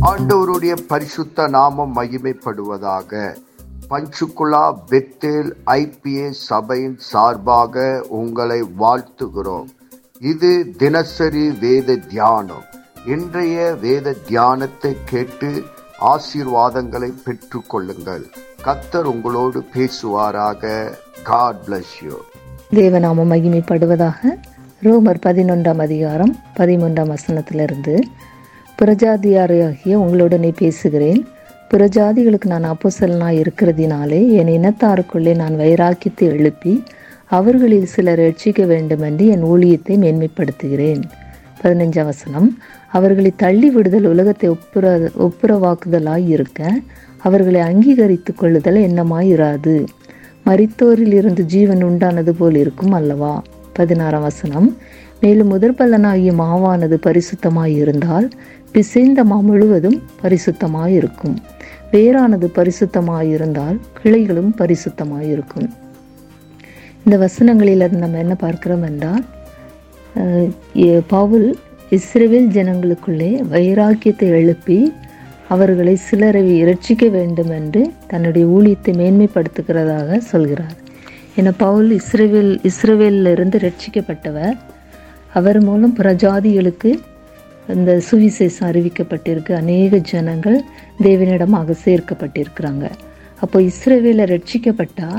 ஆண்டவருடைய பரிசுத்த நாமம் மகிமைப்படுவதாக. பஞ்சுகுலா பெத்தேல் ஐபிஏ சபையின் சார்பாக உங்களை வாழ்த்துகிறோம். இது தினசரி வேத தியானம். இன்றைய வேத தியானத்தை கேட்டு ஆசீர்வாதங்களை பெற்று கொள்ளுங்கள் கத்தர் உங்களோடு பேசுவாராக. காட் பிளஸ் யூ தேவநாமம் மகிமைப்படுவதாக ரோமர் பதினொன்றாம் அதிகாரம் பதிமூன்றாம் வசனத்திலிருந்து புறஜாதியாராகிய உங்களுடனே பேசுகிறேன். புறஜாதிகளுக்கு நான் அப்போசலனாக இருக்கிறதினாலே என் இனத்தாருக்குள்ளே நான் வைராக்கியத்தை எழுப்பி அவர்களில் சிலர் ரட்சிக்க வேண்டுமென்று என் ஊழியத்தை மேன்மைப்படுத்துகிறேன். பதினஞ்சாம் வசனம். அவர்களை தள்ளி விடுதல் உலகத்தை ஒப்புர ஒப்புரவாக்குதலாய் இருக்க அவர்களை அங்கீகரித்து கொள்ளுதல் என்னமாயிராது மரித்தோரில் இருந்து ஜீவன் உண்டானது போல் இருக்கும் அல்லவா? பதினாறாம் வசனம். மேலும் முதற்பலனாகிய மாவானது பரிசுத்தமாய் இருந்தால் பிசைந்த மா முழுவதும் பரிசுத்தமாயிருக்கும். வேரானது பரிசுத்தமாயிருந்தால் கிளைகளும் பரிசுத்தமாயிருக்கும். இந்த வசனங்களில் நம்ம என்ன பார்க்கிறோம் என்றால் பவுல் இஸ்ரவேல் ஜனங்களுக்குள்ளே வைராக்கியத்தை எழுப்பி அவர்களை சிலரை இரட்சிக்க வேண்டும் என்று தன்னுடைய ஊழியத்தை மேன்மைப்படுத்துகிறதாக சொல்கிறார். என பவுல் இஸ்ரேவேல் இஸ்ரேவேலிருந்து ரட்சிக்கப்பட்டவர் அவர் மூலம் பிரஜாதிகளுக்கு இந்த சுவிசேஷம் அறிவிக்கப்பட்டிருக்கு. அநேக ஜனங்கள் தேவனிடமாக சேர்க்கப்பட்டிருக்கிறாங்க. அப்போ இஸ்ரேவேல ரட்சிக்கப்பட்டா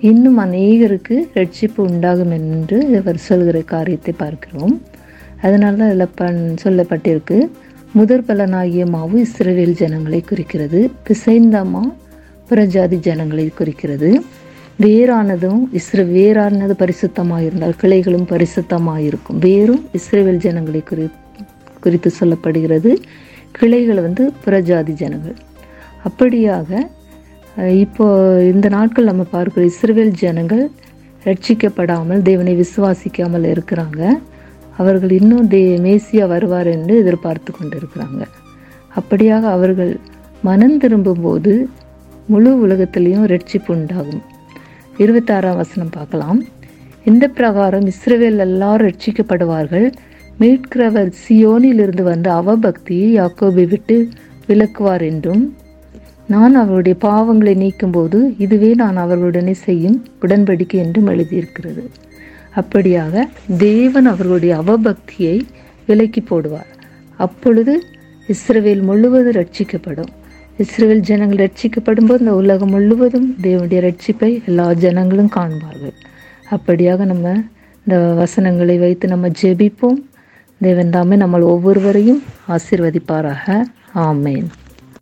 இன்னும் அநேகருக்கு ரட்சிப்பு உண்டாகும் என்று அவர் சொல்கிற காரியத்தை பார்க்கிறோம். அதனால தான் அதில் பண் சொல்லப்பட்டிருக்கு. முதற் பலனாகிய மாவு இஸ்ரேவேல் ஜனங்களை குறிக்கிறது. பிசைந்தாமா பிரஜாதி புறஜாதி ஜனங்களை குறிக்கிறது. வேரானதும் இஸ்ர வேரானது பரிசுத்தமாக இருந்தால் கிளைகளும் பரிசுத்தமாக இருக்கும் வேரும் இஸ்ரேவேல் ஜனங்களை குறி குறித்து சொல்லப்படுகிறது. கிளைகள் வந்து புறஜாதி ஜனங்கள். அப்படியாக இப்போ இந்த நாட்கள் நம்ம பார்க்குற இஸ்ரேவேல் ஜனங்கள் ரட்சிக்கப்படாமல் தேவனை விசுவாசிக்காமல் இருக்கிறாங்க. அவர்கள் இன்னும் தே மேசியா வருவார் என்று எதிர்பார்த்து கொண்டிருக்கிறாங்க. அப்படியாக அவர்கள் மனம் திரும்பும்போது முழு உலகத்திலையும் ரட்சிப்பு உண்டாகும். இருபத்தாறாம் வசனம் பார்க்கலாம். இந்த பிரகாரம் இஸ்ரவேல் எல்லாரும் ரட்சிக்கப்படுவார்கள் மீட்கிறவர் சியோனிலிருந்து வந்த அவபக்தியை யாக்கோபை விட்டு விலக்குவார் என்றும் நான் அவருடைய பாவங்களை நீக்கும்போது இதுவே நான் அவர்களுடனே செய்யும் உடன்படிக்கை என்றும் எழுதியிருக்கிறது. அப்படியாக தேவன் அவர்களுடைய அவபக்தியை விலக்கி போடுவார். அப்பொழுது இஸ்ரவேல் முழுவதும் ரட்சிக்கப்படும் இஸ்ரேல் ஜனங்கள் ரட்சிக்கப்படும் போது இந்த உலகம் முழுவதும் தேவனுடைய ரட்சிப்பை எல்லா ஜனங்களும் காண்பார்கள். அப்படியாக நம்ம இந்த வசனங்களை வைத்து நம்ம ஜெபிப்போம். தேவன் தாமே நம்ம ஒவ்வொருவரையும் ஆசிர்வதிப்பாராக. ஆமேன்.